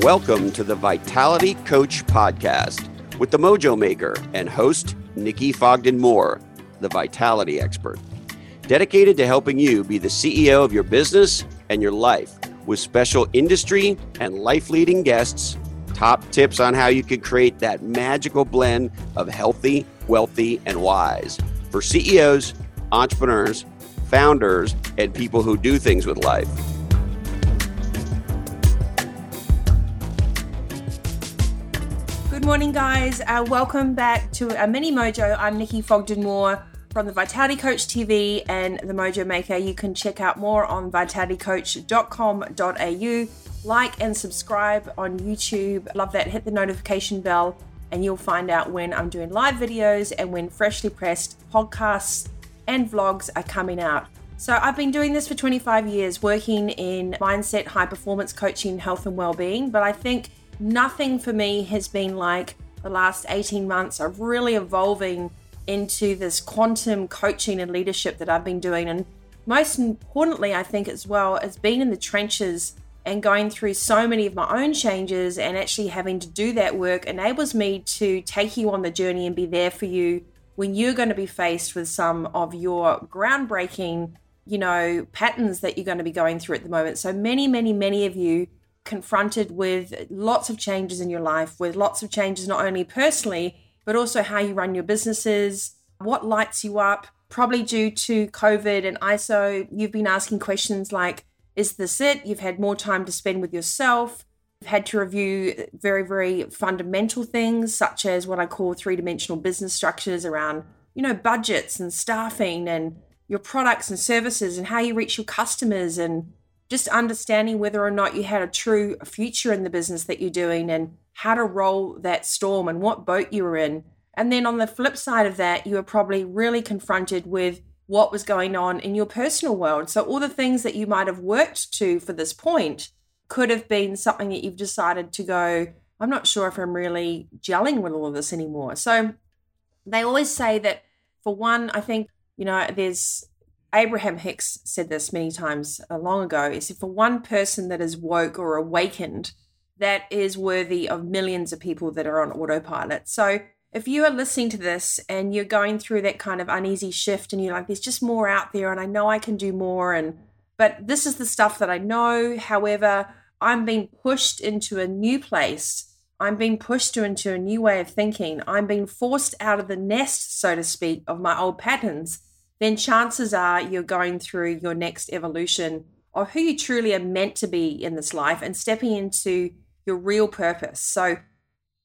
Welcome to the Vitality Coach Podcast with the Mojo Maker and host Nikki Fogden Moore, the Vitality Expert. Dedicated to helping you be the CEO of your business and your life with special industry and life leading guests, top tips on how you can create that magical blend of healthy, wealthy, and wise for CEOs, entrepreneurs, founders, and people who do things with life. Good morning, guys. Uh, welcome back to a mini mojo. I'm Nikki Fogden Moore from the Vitality Coach TV and the Mojo Maker. You can check out more on vitalitycoach.com.au. Like and subscribe on YouTube. Love that. Hit the notification bell, and you'll find out when I'm doing live videos and when freshly pressed podcasts and vlogs are coming out. So, I've been doing this for 25 years, working in mindset, high performance coaching, health, and well being. But I think nothing for me has been like the last 18 months of really evolving into this quantum coaching and leadership that I've been doing. And most importantly, I think as well, as being in the trenches and going through so many of my own changes and actually having to do that work enables me to take you on the journey and be there for you when you're going to be faced with some of your groundbreaking, you know, patterns that you're going to be going through at the moment. So many, many, many of you confronted with lots of changes in your life, with lots of changes not only personally, but also how you run your businesses, what lights you up. Probably due to COVID and ISO, you've been asking questions like, is this it? You've had more time to spend with yourself. You've had to review very, very fundamental things, such as what I call three dimensional business structures around, you know, budgets and staffing and your products and services and how you reach your customers and just understanding whether or not you had a true future in the business that you're doing and how to roll that storm and what boat you were in. And then on the flip side of that, you were probably really confronted with what was going on in your personal world. So all the things that you might have worked to for this point could have been something that you've decided to go, I'm not sure if I'm really gelling with all of this anymore. So they always say that for one, I think, you know, there's Abraham Hicks said this many times uh, long ago. He said, for one person that is woke or awakened, that is worthy of millions of people that are on autopilot. So if you are listening to this and you're going through that kind of uneasy shift and you're like, there's just more out there and I know I can do more and but this is the stuff that I know. However, I'm being pushed into a new place. I'm being pushed into a new way of thinking. I'm being forced out of the nest, so to speak, of my old patterns then chances are you're going through your next evolution of who you truly are meant to be in this life and stepping into your real purpose. So,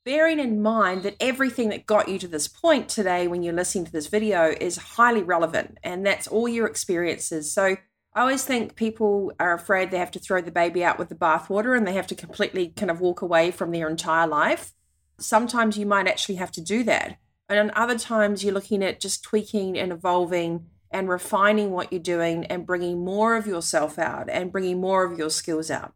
bearing in mind that everything that got you to this point today when you're listening to this video is highly relevant and that's all your experiences. So, I always think people are afraid they have to throw the baby out with the bathwater and they have to completely kind of walk away from their entire life. Sometimes you might actually have to do that. And on other times you're looking at just tweaking and evolving and refining what you're doing and bringing more of yourself out and bringing more of your skills out.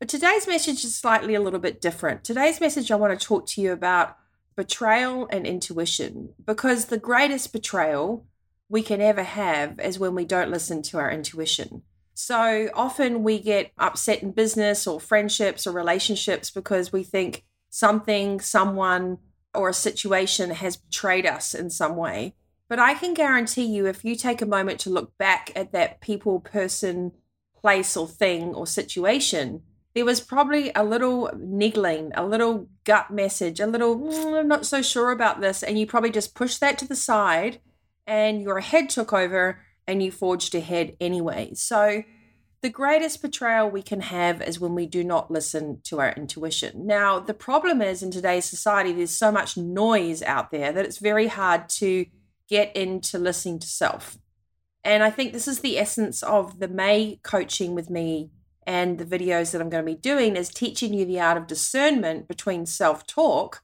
But today's message is slightly a little bit different. Today's message, I want to talk to you about betrayal and intuition because the greatest betrayal we can ever have is when we don't listen to our intuition. So often we get upset in business or friendships or relationships because we think something, someone, or a situation has betrayed us in some way. But I can guarantee you, if you take a moment to look back at that people, person, place, or thing or situation, there was probably a little niggling, a little gut message, a little, mm, I'm not so sure about this. And you probably just pushed that to the side and your head took over and you forged ahead anyway. So, the greatest betrayal we can have is when we do not listen to our intuition. Now, the problem is in today's society, there's so much noise out there that it's very hard to get into listening to self. And I think this is the essence of the May coaching with me and the videos that I'm going to be doing is teaching you the art of discernment between self talk,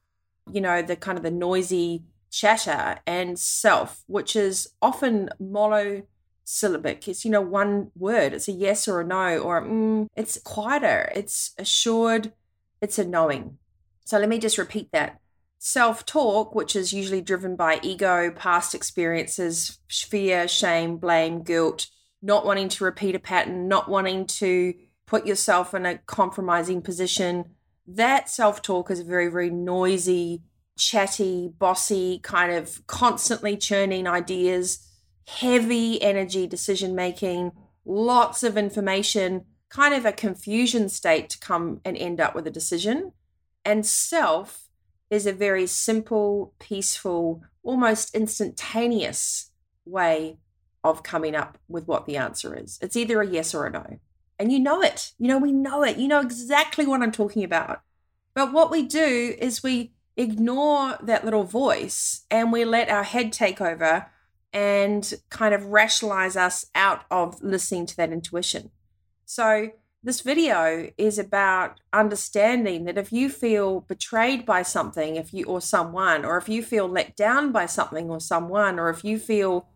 you know, the kind of the noisy chatter, and self, which is often monosyllabic. It's, you know, one word. It's a yes or a no, or mm, it's quieter, it's assured, it's a knowing. So let me just repeat that. self talk, which is usually driven by ego, past experiences, fear, shame, blame, guilt, not wanting to repeat a pattern, not wanting to put yourself in a compromising position. That self talk is very, very noisy, chatty, bossy, kind of constantly churning ideas, heavy energy decision making, lots of information, kind of a confusion state to come and end up with a decision. And self is a very simple, peaceful, almost instantaneous way of coming up with what the answer is. It's either a yes or a no. And you know it. You know, we know it. You know exactly what I'm talking about. But what we do is we ignore that little voice and we let our head take over and kind of rationalize us out of listening to that intuition. So, this video is about understanding that if you feel betrayed by something, if you or someone, or if you feel let down by something or someone, or if you feel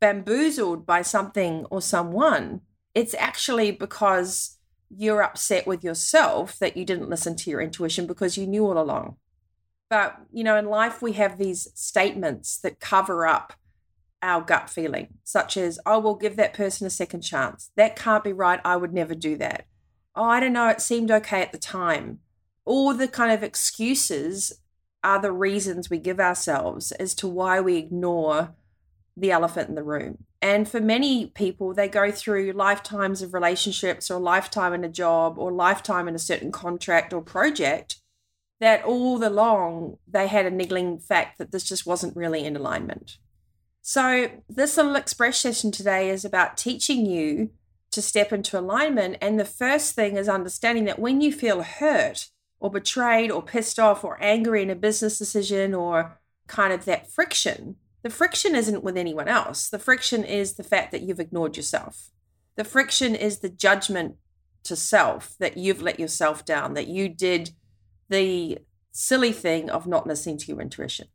bamboozled by something or someone, it's actually because you're upset with yourself that you didn't listen to your intuition because you knew all along. But, you know, in life, we have these statements that cover up our gut feeling, such as, oh, we'll give that person a second chance. That can't be right. I would never do that. Oh, I don't know. It seemed okay at the time. All the kind of excuses are the reasons we give ourselves as to why we ignore the elephant in the room. And for many people, they go through lifetimes of relationships or lifetime in a job or lifetime in a certain contract or project that all along they had a niggling fact that this just wasn't really in alignment. So, this little express session today is about teaching you to step into alignment. And the first thing is understanding that when you feel hurt or betrayed or pissed off or angry in a business decision or kind of that friction, the friction isn't with anyone else. The friction is the fact that you've ignored yourself. The friction is the judgment to self that you've let yourself down, that you did the silly thing of not listening to your intuition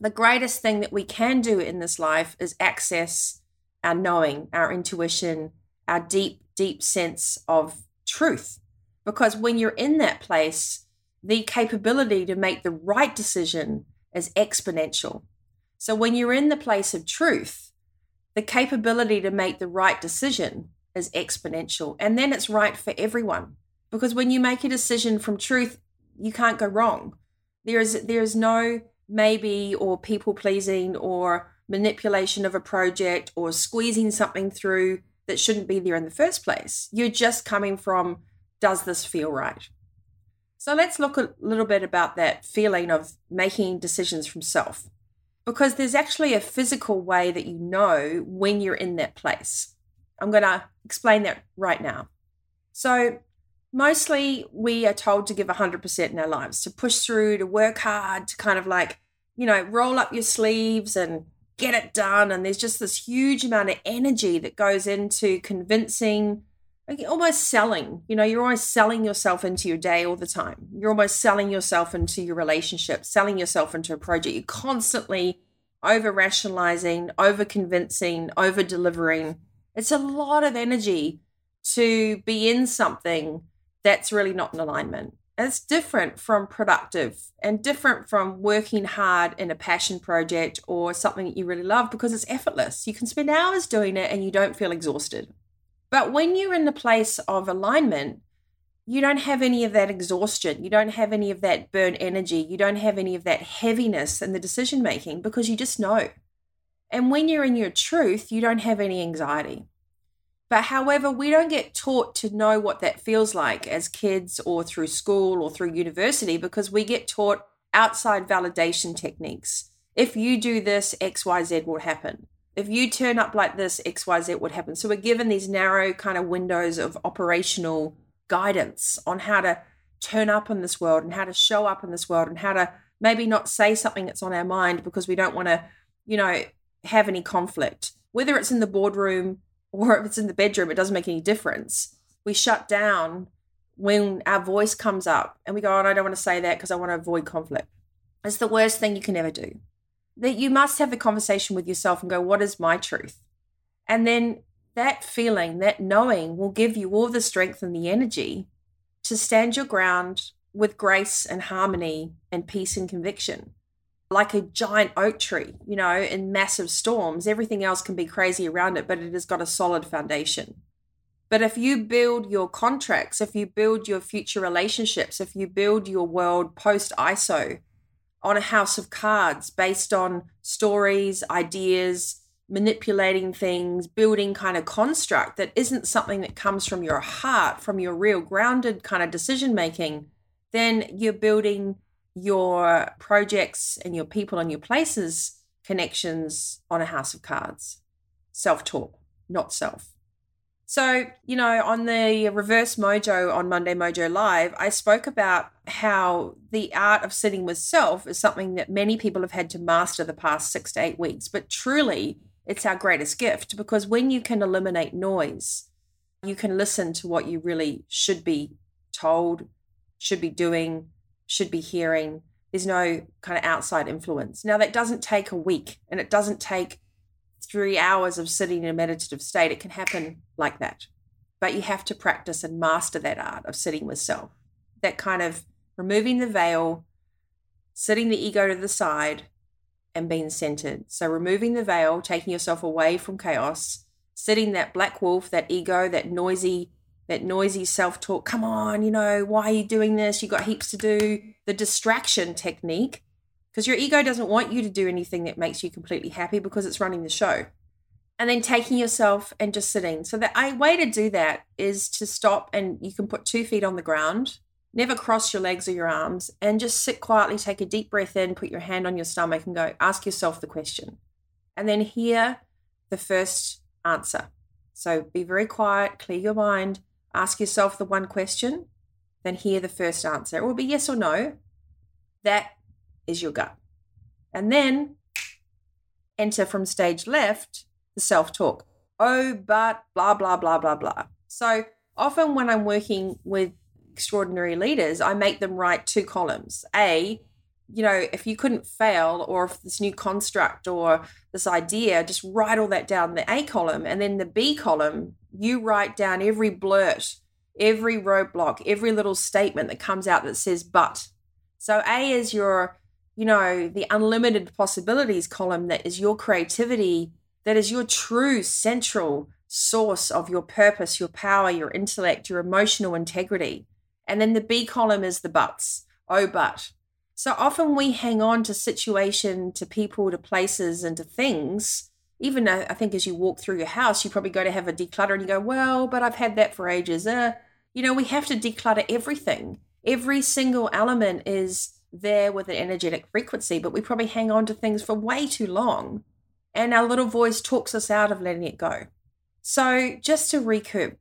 the greatest thing that we can do in this life is access our knowing, our intuition, our deep, deep sense of truth. Because when you're in that place, the capability to make the right decision is exponential. So when you're in the place of truth, the capability to make the right decision is exponential. And then it's right for everyone. Because when you make a decision from truth, you can't go wrong. There is there is no maybe or people pleasing or manipulation of a project or squeezing something through that shouldn't be there in the first place. You're just coming from, does this feel right? So let's look a little bit about that feeling of making decisions from self. Because there's actually a physical way that you know when you're in that place. I'm going to explain that right now. So, mostly we are told to give 100% in our lives, to push through, to work hard, to kind of like, you know, roll up your sleeves and get it done. And there's just this huge amount of energy that goes into convincing, almost selling. You know, you're always selling yourself into your day all the time. You're almost selling yourself into your relationship, selling yourself into a project. You're constantly over rationalizing, over convincing, over delivering. It's a lot of energy to be in something that's really not in alignment. It's different from productive and different from working hard in a passion project or something that you really love because it's effortless. You can spend hours doing it and you don't feel exhausted. But when you're in the place of alignment, you don't have any of that exhaustion. You don't have any of that burn energy. You don't have any of that heaviness in the decision making because you just know. And when you're in your truth, you don't have any anxiety. But however, we don't get taught to know what that feels like as kids or through school or through university because we get taught outside validation techniques. If you do this, XYZ will happen. If you turn up like this, XYZ would happen. So we're given these narrow kind of windows of operational guidance on how to turn up in this world and how to show up in this world and how to maybe not say something that's on our mind because we don't want to, you know, have any conflict. Whether it's in the boardroom, or if it's in the bedroom, it doesn't make any difference. We shut down when our voice comes up and we go, oh, I don't want to say that because I want to avoid conflict. It's the worst thing you can ever do. That you must have the conversation with yourself and go, what is my truth? And then that feeling, that knowing will give you all the strength and the energy to stand your ground with grace and harmony and peace and conviction. Like a giant oak tree, you know, in massive storms, everything else can be crazy around it, but it has got a solid foundation. But if you build your contracts, if you build your future relationships, if you build your world post ISO on a house of cards based on stories, ideas, manipulating things, building kind of construct that isn't something that comes from your heart, from your real grounded kind of decision making, then you're building your projects and your people and your places connections on a house of cards. Self talk, not self. So, you know, on the reverse mojo on Monday Mojo Live, I spoke about how the art of sitting with self is something that many people have had to master the past six to eight weeks. But truly, it's our greatest gift because when you can eliminate noise, you can listen to what you really should be told, should be doing, should be hearing. There's no kind of outside influence. Now, that doesn't take a week and it doesn't take three hours of sitting in a meditative state. It can happen like that. But you have to practice and master that art of sitting with self, that kind of removing the veil, sitting the ego to the side, and being centered. So, removing the veil, taking yourself away from chaos, sitting that black wolf, that ego, that noisy, that noisy self talk. Come on, you know, why are you doing this? You got heaps to do. The distraction technique because your ego doesn't want you to do anything that makes you completely happy because it's running the show. And then taking yourself and just sitting. So the way to do that is to stop and you can put two feet on the ground, never cross your legs or your arms, and just sit quietly, take a deep breath in, put your hand on your stomach and go, ask yourself the question. And then hear the first answer. So be very quiet, clear your mind, ask yourself the one question, then hear the first answer. It will be yes or no. That is your gut. And then enter from stage left the self talk. Oh, but blah, blah, blah, blah, blah. So often when I'm working with extraordinary leaders, I make them write two columns. A, you know, if you couldn't fail, or if this new construct or this idea, just write all that down in the A column. And then the B column, you write down every blurt, every roadblock, every little statement that comes out that says but. So A is your you know, the unlimited possibilities column that is your creativity, that is your true central source of your purpose, your power, your intellect, your emotional integrity. And then the B column is the buts. Oh, but. So often we hang on to situation, to people, to places, and to things. Even I think as you walk through your house, you probably go to have a declutter and you go, well, but I've had that for ages. Uh, you know, we have to declutter everything. Every single element is there with an energetic frequency, but we probably hang on to things for way too long. And our little voice talks us out of letting it go. So, just to recap,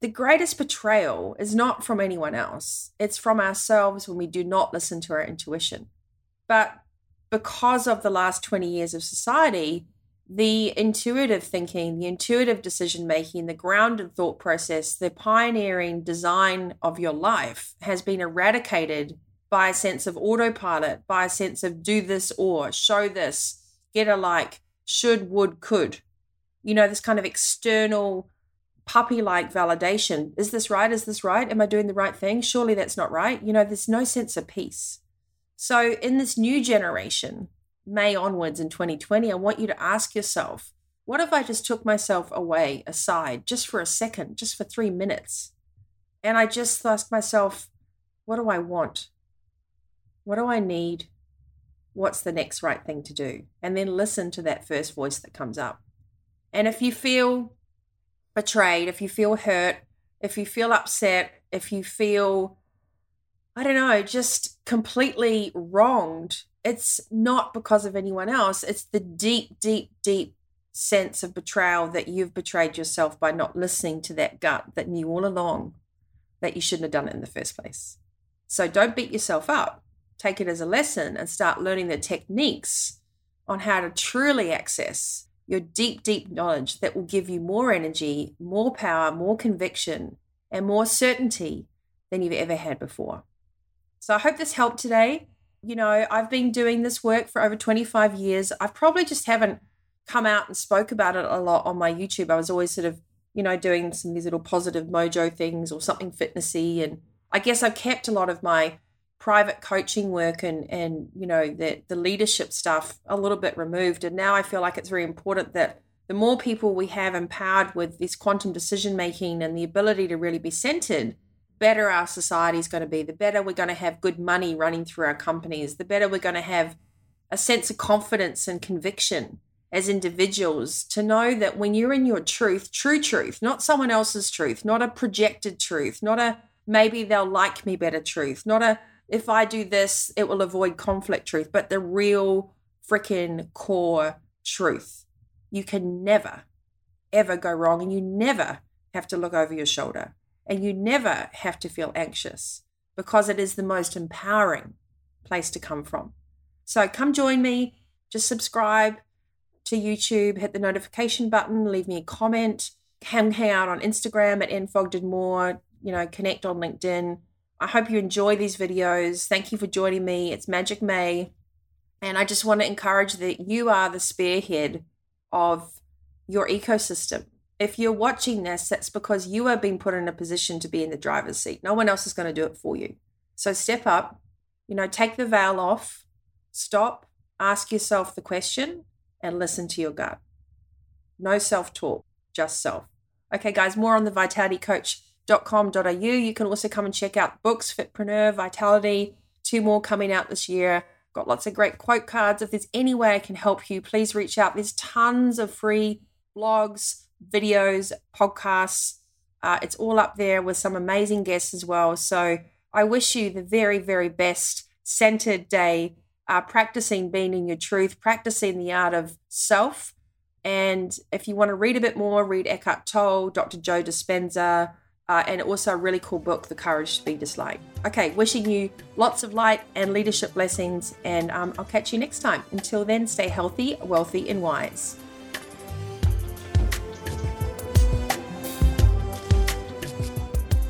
the greatest betrayal is not from anyone else, it's from ourselves when we do not listen to our intuition. But because of the last 20 years of society, the intuitive thinking, the intuitive decision making, the grounded thought process, the pioneering design of your life has been eradicated by a sense of autopilot, by a sense of do this or show this, get a like, should, would, could. You know, this kind of external puppy like validation. Is this right? Is this right? Am I doing the right thing? Surely that's not right. You know, there's no sense of peace. So, in this new generation, May onwards in 2020, I want you to ask yourself what if I just took myself away, aside, just for a second, just for three minutes? And I just asked myself, what do I want? What do I need? What's the next right thing to do? And then listen to that first voice that comes up. And if you feel betrayed, if you feel hurt, if you feel upset, if you feel, I don't know, just completely wronged, it's not because of anyone else. It's the deep, deep, deep sense of betrayal that you've betrayed yourself by not listening to that gut that knew all along that you shouldn't have done it in the first place. So don't beat yourself up take it as a lesson and start learning the techniques on how to truly access your deep, deep knowledge that will give you more energy, more power, more conviction, and more certainty than you've ever had before. So I hope this helped today. You know, I've been doing this work for over 25 years. I probably just haven't come out and spoke about it a lot on my YouTube. I was always sort of, you know, doing some these little positive mojo things or something fitnessy and I guess I've kept a lot of my private coaching work and and you know the the leadership stuff a little bit removed. And now I feel like it's very important that the more people we have empowered with this quantum decision making and the ability to really be centered better our society is going to be. The better we're going to have good money running through our companies the better we're going to have a sense of confidence and conviction as individuals to know that when you're in your truth true truth not someone else's truth not a projected truth not a maybe they'll like me better truth not a if I do this, it will avoid conflict truth, but the real freaking core truth. You can never, ever go wrong, and you never have to look over your shoulder, and you never have to feel anxious because it is the most empowering place to come from. So come join me, just subscribe to YouTube, hit the notification button, leave me a comment, hang, hang out on Instagram at nfogdenmore, you know, connect on LinkedIn I hope you enjoy these videos. Thank you for joining me. It's Magic May. And I just want to encourage that you are the spearhead of your ecosystem. If you're watching this, that's because you are being put in a position to be in the driver's seat. No one else is going to do it for you. So step up, you know, take the veil off, stop, ask yourself the question, and listen to your gut. No self talk, just self. Okay, guys, more on the Vitality Coach com.au. You can also come and check out books, Fitpreneur, Vitality, two more coming out this year. Got lots of great quote cards. If there's any way I can help you, please reach out. There's tons of free blogs, videos, podcasts. Uh, it's all up there with some amazing guests as well. So I wish you the very, very best centered day, uh, practicing being in your truth, practicing the art of self. And if you want to read a bit more, read Eckhart Tolle, Dr. Joe Dispenza, uh, and also a really cool book, The Courage to Be Disliked. Okay, wishing you lots of light and leadership blessings, and um, I'll catch you next time. Until then, stay healthy, wealthy, and wise.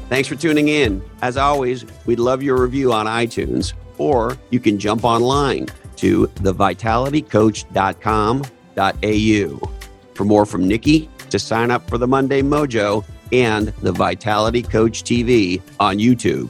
Thanks for tuning in. As always, we'd love your review on iTunes, or you can jump online to thevitalitycoach.com.au. For more from Nikki, to sign up for the Monday Mojo, and the Vitality Coach TV on YouTube.